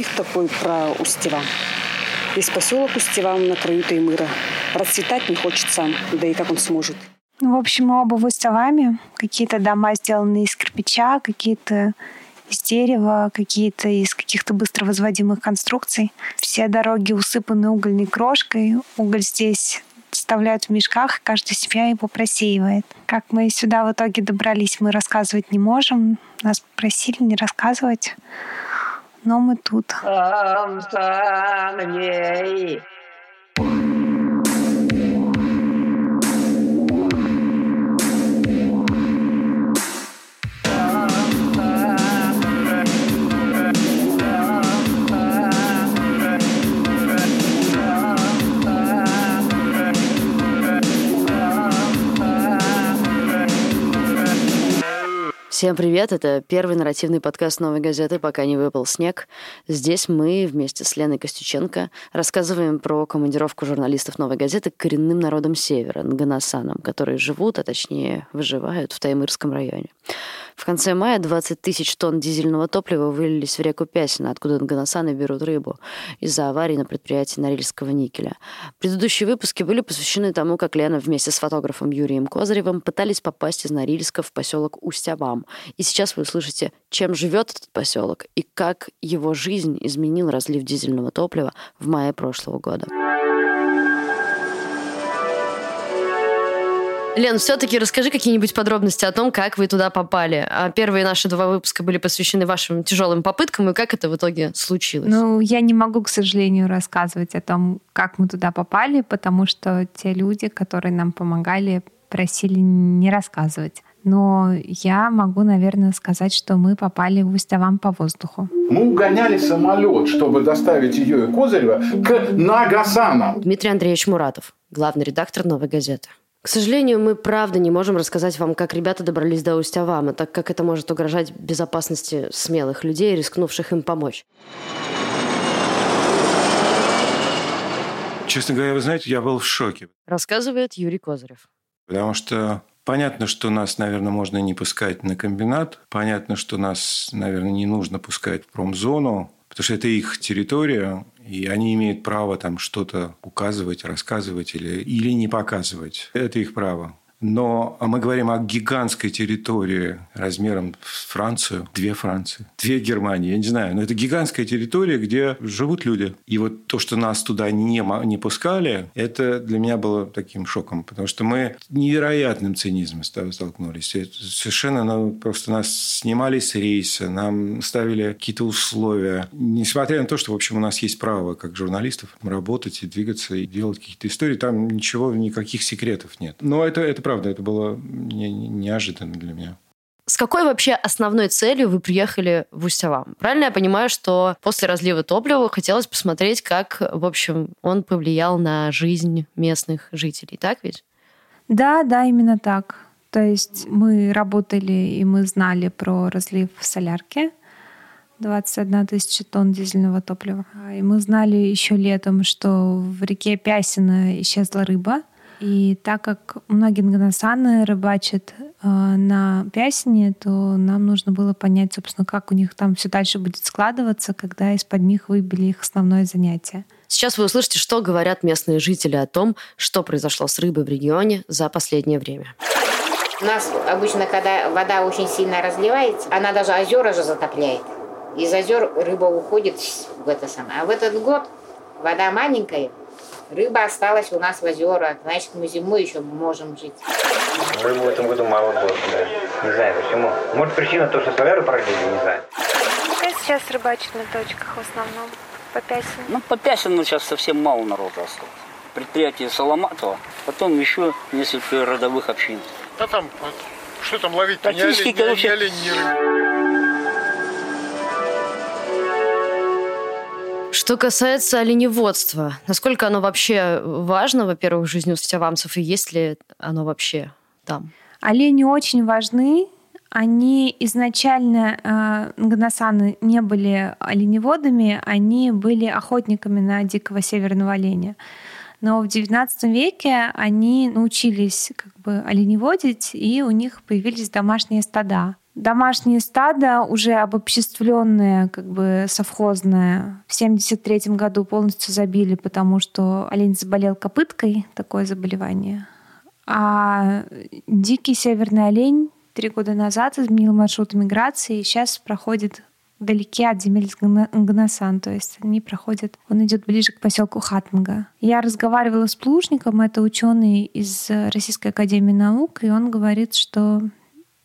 стих такой про Устева. Весь поселок Устевам на краю Таймыра. Расцветать не хочет сам, да и как он сможет. Ну, в общем, оба в Устевами. Какие-то дома сделаны из кирпича, какие-то из дерева, какие-то из каких-то быстро возводимых конструкций. Все дороги усыпаны угольной крошкой. Уголь здесь оставляют в мешках, каждая семья его просеивает. Как мы сюда в итоге добрались, мы рассказывать не можем. Нас попросили не рассказывать, но мы тут. Всем привет! Это первый нарративный подкаст «Новой газеты», пока не выпал снег. Здесь мы вместе с Леной Костюченко рассказываем про командировку журналистов «Новой газеты» к коренным народам Севера, нганасанам, которые живут, а точнее выживают в Таймырском районе. В конце мая 20 тысяч тонн дизельного топлива вылились в реку Пясина, откуда нганасаны берут рыбу из-за аварии на предприятии Норильского никеля. Предыдущие выпуски были посвящены тому, как Лена вместе с фотографом Юрием Козыревым пытались попасть из Норильска в поселок Устявам. И сейчас вы услышите, чем живет этот поселок и как его жизнь изменил разлив дизельного топлива в мае прошлого года. Лен, все-таки расскажи какие-нибудь подробности о том, как вы туда попали. А первые наши два выпуска были посвящены вашим тяжелым попыткам, и как это в итоге случилось? Ну, я не могу, к сожалению, рассказывать о том, как мы туда попали, потому что те люди, которые нам помогали, просили не рассказывать. Но я могу, наверное, сказать, что мы попали в Усть-Авам по воздуху. Мы угоняли самолет, чтобы доставить ее и Козырева к Нагасанам. Дмитрий Андреевич Муратов, главный редактор «Новой газеты». К сожалению, мы правда не можем рассказать вам, как ребята добрались до Усть-Авама, так как это может угрожать безопасности смелых людей, рискнувших им помочь. Честно говоря, вы знаете, я был в шоке. Рассказывает Юрий Козырев. Потому что понятно, что нас, наверное, можно не пускать на комбинат. Понятно, что нас, наверное, не нужно пускать в промзону, потому что это их территория, и они имеют право там что-то указывать, рассказывать или, или не показывать. Это их право. Но мы говорим о гигантской территории размером с Францию, две Франции, две Германии, я не знаю. Но это гигантская территория, где живут люди. И вот то, что нас туда не, не пускали, это для меня было таким шоком, потому что мы невероятным цинизмом столкнулись. Это совершенно ну, просто нас снимали с рейса, нам ставили какие-то условия. Несмотря на то, что, в общем, у нас есть право, как журналистов, работать и двигаться, и делать какие-то истории, там ничего, никаких секретов нет. Но это, это правда, это было не, не, неожиданно для меня. С какой вообще основной целью вы приехали в Усть-Авам? Правильно я понимаю, что после разлива топлива хотелось посмотреть, как, в общем, он повлиял на жизнь местных жителей, так ведь? Да, да, именно так. То есть мы работали и мы знали про разлив в солярке, 21 тысяча тонн дизельного топлива. И мы знали еще летом, что в реке Пясина исчезла рыба, и так как многие нганасаны рыбачат э, на Пясине, то нам нужно было понять, собственно, как у них там все дальше будет складываться, когда из-под них выбили их основное занятие. Сейчас вы услышите, что говорят местные жители о том, что произошло с рыбой в регионе за последнее время. У нас обычно, когда вода очень сильно разливается, она даже озера же затопляет. Из озер рыба уходит в это самое. А в этот год вода маленькая, Рыба осталась у нас в озерах, значит, мы зимой еще можем жить. Рыбы в этом году мало было, да. Не знаю почему. Может, причина то, что соляру пролили, не знаю. Я сейчас рыбачу на точках в основном, по Пясину. Ну, по Пясину сейчас совсем мало народа осталось. Предприятие Соломатова, потом еще несколько родовых общин. Да там, что там ловить? Практически, ни, короче, ни, ни, ни, ни Что касается оленеводства, насколько оно вообще важно, во-первых, в жизни устявамцев, и есть ли оно вообще там? Олени очень важны. Они изначально, э, ганасаны, не были оленеводами, они были охотниками на дикого северного оленя. Но в XIX веке они научились как бы оленеводить, и у них появились домашние стада. Домашние стада, уже обобществленные, как бы совхозное, в 73 году полностью забили, потому что олень заболел копыткой, такое заболевание. А дикий северный олень три года назад изменил маршрут миграции и сейчас проходит вдалеке от земель Нгнасан, то есть они проходят, он идет ближе к поселку Хатнга. Я разговаривала с Плужником, это ученый из Российской Академии Наук, и он говорит, что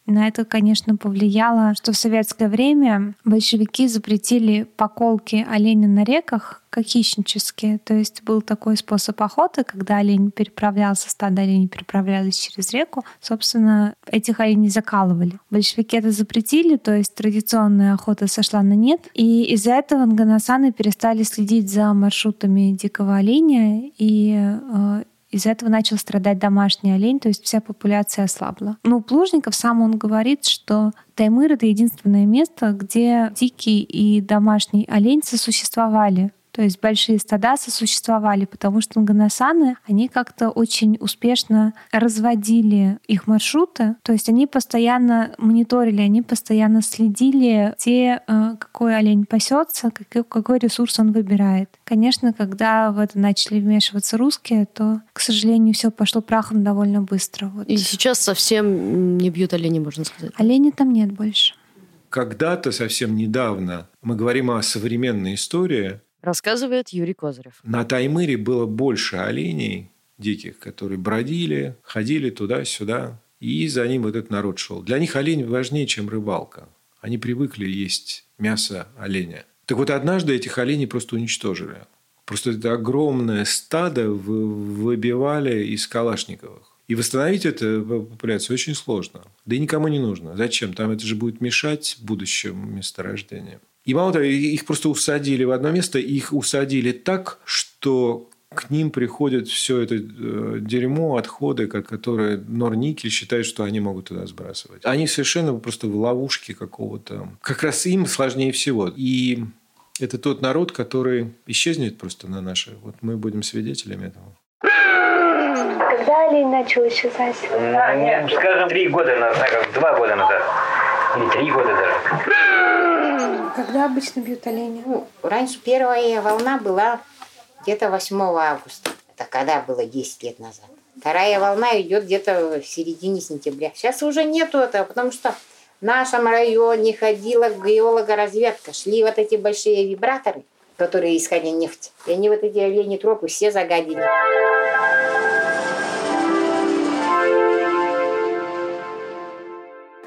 на это, конечно, повлияло, что в советское время большевики запретили поколки оленя на реках как хищнические. То есть был такой способ охоты, когда олень переправлялся, стадо оленей переправлялись через реку. Собственно, этих оленей закалывали. Большевики это запретили, то есть традиционная охота сошла на нет. И из-за этого нганасаны перестали следить за маршрутами дикого оленя и э, из-за этого начал страдать домашний олень, то есть вся популяция ослабла. Ну, Плужников сам он говорит, что Таймыр — это единственное место, где дикий и домашний олень сосуществовали. То есть большие стада сосуществовали, потому что нганасаны, они как-то очень успешно разводили их маршруты. То есть они постоянно мониторили, они постоянно следили, где э, какой олень пасется, какой, какой ресурс он выбирает. Конечно, когда в это начали вмешиваться русские, то, к сожалению, все пошло прахом довольно быстро. Вот. И сейчас совсем не бьют оленей, можно сказать. Оленей там нет больше. Когда-то, совсем недавно, мы говорим о современной истории, рассказывает Юрий Козырев. На Таймыре было больше оленей диких, которые бродили, ходили туда-сюда, и за ним этот народ шел. Для них олень важнее, чем рыбалка. Они привыкли есть мясо оленя. Так вот, однажды этих оленей просто уничтожили. Просто это огромное стадо выбивали из калашниковых. И восстановить эту популяцию очень сложно. Да и никому не нужно. Зачем? Там это же будет мешать будущему месторождению. И мало того, их просто усадили в одно место, их усадили так, что к ним приходит все это э, дерьмо, отходы, которые Норникель считает, что они могут туда сбрасывать. Они совершенно просто в ловушке какого-то. Как раз им сложнее всего. И это тот народ, который исчезнет просто на наши. Вот мы будем свидетелями этого. Когда олень начал исчезать? Ну, скажем, три года назад, два года назад. Или три года даже. Когда обычно бьют оленя? Ну, раньше первая волна была где-то 8 августа. Это когда было 10 лет назад. Вторая волна идет где-то в середине сентября. Сейчас уже нету этого, потому что в нашем районе ходила геологоразведка. Шли вот эти большие вибраторы, которые искали нефть. И они вот эти олени тропы все загадили.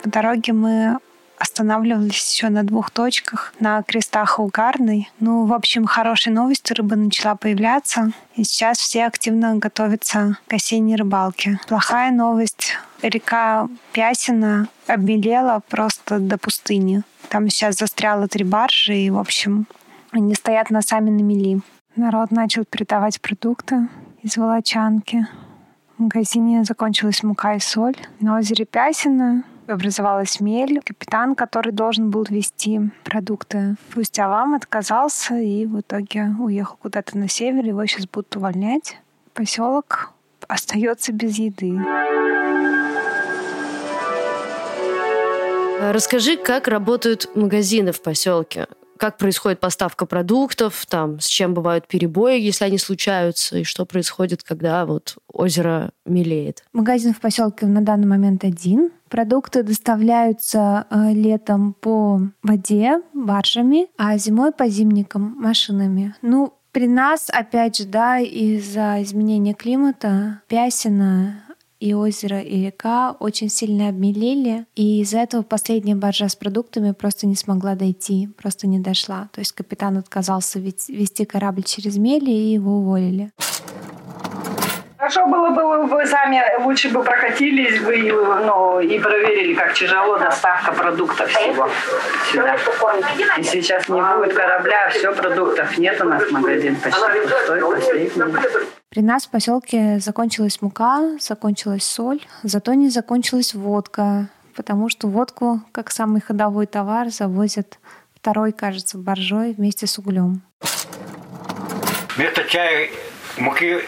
По дороге мы останавливались еще на двух точках, на крестах Угарной. Ну, в общем, хорошая новость, рыба начала появляться, и сейчас все активно готовятся к осенней рыбалке. Плохая новость, река Пясина обмелела просто до пустыни. Там сейчас застряло три баржи, и, в общем, они стоят носами на мели. Народ начал передавать продукты из Волочанки. В магазине закончилась мука и соль. На озере Пясина образовалась мель. Капитан, который должен был вести продукты в Усть-Авам, отказался и в итоге уехал куда-то на север. Его сейчас будут увольнять. Поселок остается без еды. Расскажи, как работают магазины в поселке? как происходит поставка продуктов, там, с чем бывают перебои, если они случаются, и что происходит, когда вот озеро мелеет. Магазин в поселке на данный момент один. Продукты доставляются э, летом по воде, баржами, а зимой по зимникам машинами. Ну, при нас, опять же, да, из-за изменения климата Пясина и озеро, и река очень сильно обмелели, и из-за этого последняя баржа с продуктами просто не смогла дойти, просто не дошла. То есть капитан отказался вести корабль через мели, и его уволили. Хорошо было бы, вы сами лучше бы прокатились бы ну, и проверили, как тяжело доставка продуктов всего сюда. И сейчас не будет корабля, все, продуктов нет у нас, магазин почти пустой, последний. При нас в поселке закончилась мука, закончилась соль, зато не закончилась водка, потому что водку, как самый ходовой товар, завозят второй, кажется, боржой вместе с углем. Вместо чая, муки,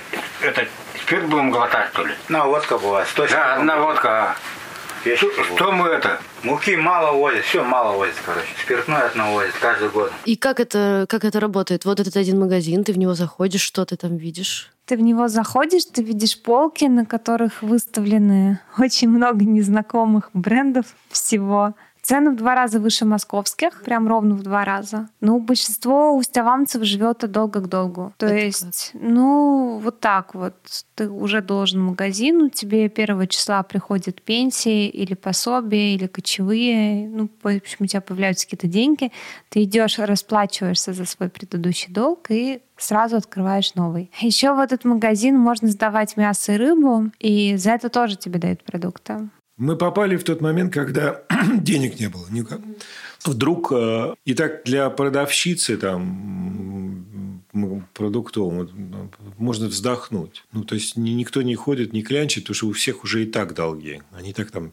это спирт будем глотать, что ли? На водка была. Да, одна водка. Что, что мы это? Муки мало возят, все мало возят, короче. Спиртное одно возят каждый год. И как это, как это работает? Вот этот один магазин, ты в него заходишь, что ты там видишь? Ты в него заходишь, ты видишь полки, на которых выставлены очень много незнакомых брендов всего. Цены в два раза выше московских, прям ровно в два раза. Ну, большинство устявамцев живет от долга к долгу. То Это есть, как? ну, вот так вот. Ты уже должен магазину, тебе первого числа приходят пенсии или пособия, или кочевые. Ну, в общем, у тебя появляются какие-то деньги. Ты идешь, расплачиваешься за свой предыдущий долг и сразу открываешь новый. Еще в этот магазин можно сдавать мясо и рыбу, и за это тоже тебе дают продукты. Мы попали в тот момент, когда денег не было никак. Вдруг, э, и так для продавщицы там продуктовым можно вздохнуть. Ну, то есть никто не ходит, не клянчит, потому что у всех уже и так долги. Они так там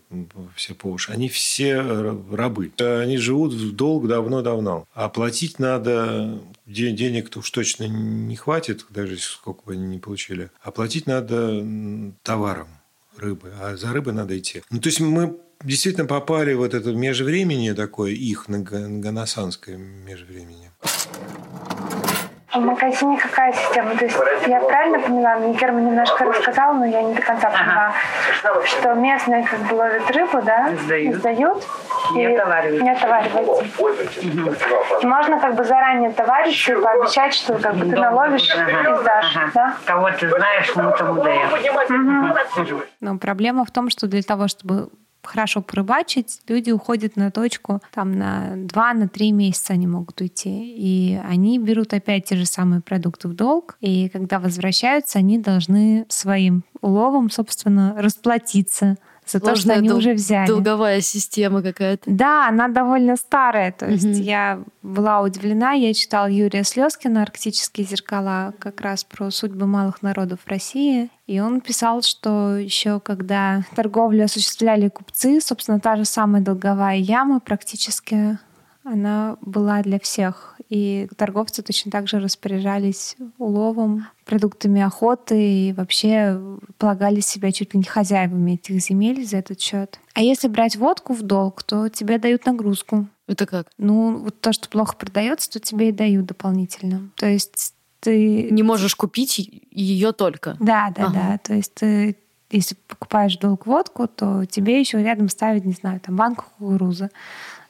все по уши. Они все рабы. Они живут в долг давно-давно. А платить надо денег-то уж точно не хватит, даже сколько бы они ни получили. А платить надо товаром рыбы, а за рыбой надо идти. Ну, то есть мы действительно попали в вот это межвремение такое, их ганасанское межвремение. В магазине какая система? То есть я правильно поняла, мне Герман немножко рассказал, но я не до конца поняла, ага. что местные как бы ловят рыбу, да, сдают, сдают не отовариваются. Не отовариваются. Угу. Можно как бы заранее товарищу пообещать, что как бы ты наловишь ага. и сдашь, ага. да? Кого ты знаешь, мы тому даем. Угу. Но проблема в том, что для того, чтобы хорошо порыбачить, люди уходят на точку там на 2 на три месяца они могут уйти. И они берут опять те же самые продукты в долг. И когда возвращаются, они должны своим уловом, собственно, расплатиться за то, что они дол- уже взяли. Долговая система какая-то. Да, она довольно старая. То есть угу. я была удивлена. Я читала Юрия Слезкина «Арктические зеркала» как раз про судьбы малых народов России. И он писал, что еще когда торговлю осуществляли купцы, собственно, та же самая долговая яма практически она была для всех. И торговцы точно так же распоряжались уловом, продуктами охоты и вообще полагали себя чуть ли не хозяевами этих земель за этот счет. А если брать водку в долг, то тебе дают нагрузку. Это как? Ну, вот то, что плохо продается, то тебе и дают дополнительно. То есть ты... Не можешь купить ее только. Да, да, ага. да. То есть ты если покупаешь долг водку, то тебе еще рядом ставят, не знаю, там банку кукурузы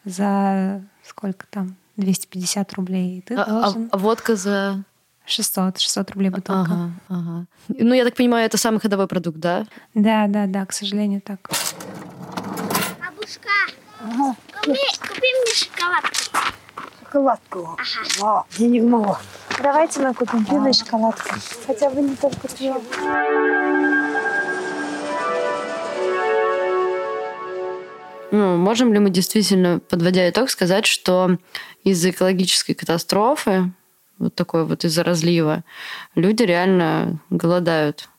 за сколько там, 250 рублей. ты а, а должен... а водка за 600, 600 рублей бутылка. Ага, ага. Ну, я так понимаю, это самый ходовой продукт, да? Да, да, да, к сожалению, так. Бабушка, ага. купи, купи мне шоколадку. Шоколадку? Ага. А, денег мало. Давайте мы купим и шоколадку. Хотя бы не только пиво. Ну, можем ли мы действительно, подводя итог, сказать, что из-за экологической катастрофы, вот такой вот из-за разлива, люди реально голодают?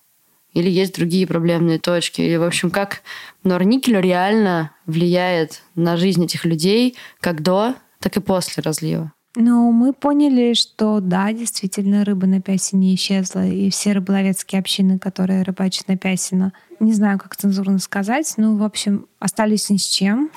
Или есть другие проблемные точки? Или, в общем, как Норникель реально влияет на жизнь этих людей как до, так и после разлива? Ну, мы поняли, что да, действительно, рыба на Пясине исчезла, и все рыболовецкие общины, которые рыбачат на Пясино, не знаю, как цензурно сказать, ну, в общем, остались ни с чем.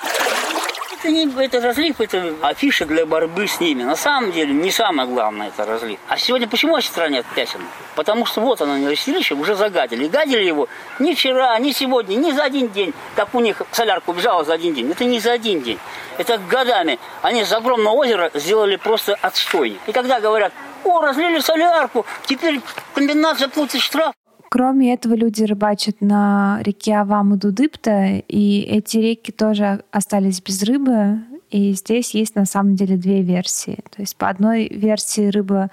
Это, это разлив, это афиша для борьбы с ними. На самом деле не самое главное это разлив. А сегодня почему отстранят Пясина? Потому что вот оно, нерастилище, уже загадили. Гадили его ни вчера, ни сегодня, ни за один день. Как у них солярка убежала за один день. Это не за один день. Это годами. Они с огромного озера сделали просто отстой. И когда говорят, о, разлили солярку, теперь комбинат заплатит штраф. Кроме этого, люди рыбачат на реке Авам и Дудыпта, и эти реки тоже остались без рыбы. И здесь есть на самом деле две версии. То есть по одной версии рыба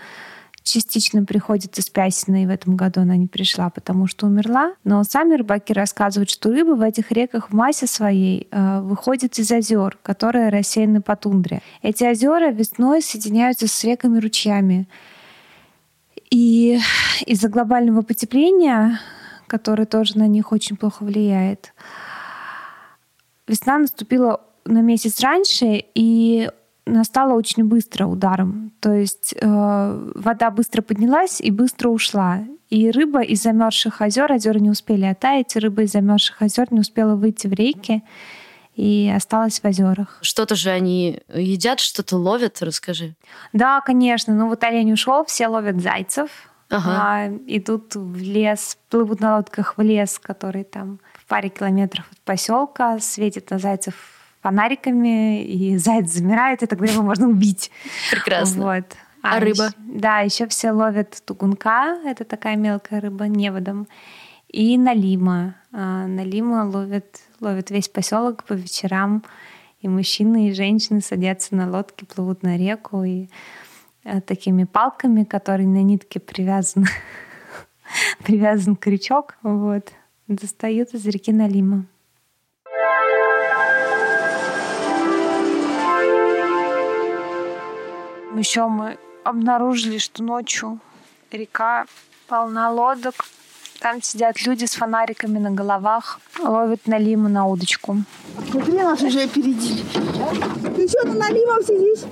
частично приходит из Пясина, и в этом году она не пришла, потому что умерла. Но сами рыбаки рассказывают, что рыба в этих реках в массе своей э, выходит из озер, которые рассеяны по тундре. Эти озера весной соединяются с реками-ручьями. И из-за глобального потепления, которое тоже на них очень плохо влияет, весна наступила на месяц раньше и настала очень быстро ударом. То есть э, вода быстро поднялась и быстро ушла. И рыба из замерзших озер, озера не успели оттаять, рыба из замерзших озер не успела выйти в реки и осталась в озерах. Что-то же они едят, что-то ловят, расскажи. Да, конечно. Ну вот олень ушел, все ловят зайцев, Ага. а, идут в лес, плывут на лодках в лес, который там в паре километров от поселка, светит на зайцев фонариками, и заяц замирает, и тогда его можно убить. Прекрасно. Вот. А рыба? ещё- Да, еще все ловят тугунка, это такая мелкая рыба неводом, и налима. А, налима ловят, ловят весь поселок по вечерам, и мужчины, и женщины садятся на лодки, плывут на реку, и э, такими палками, которые на нитке привязан, привязан крючок, вот, достают из реки Налима. Еще мы обнаружили, что ночью река полна лодок. Там сидят люди с фонариками на головах, ловят налиму на удочку. Смотри, нас уже опередили. Ты что, на налимом сидишь?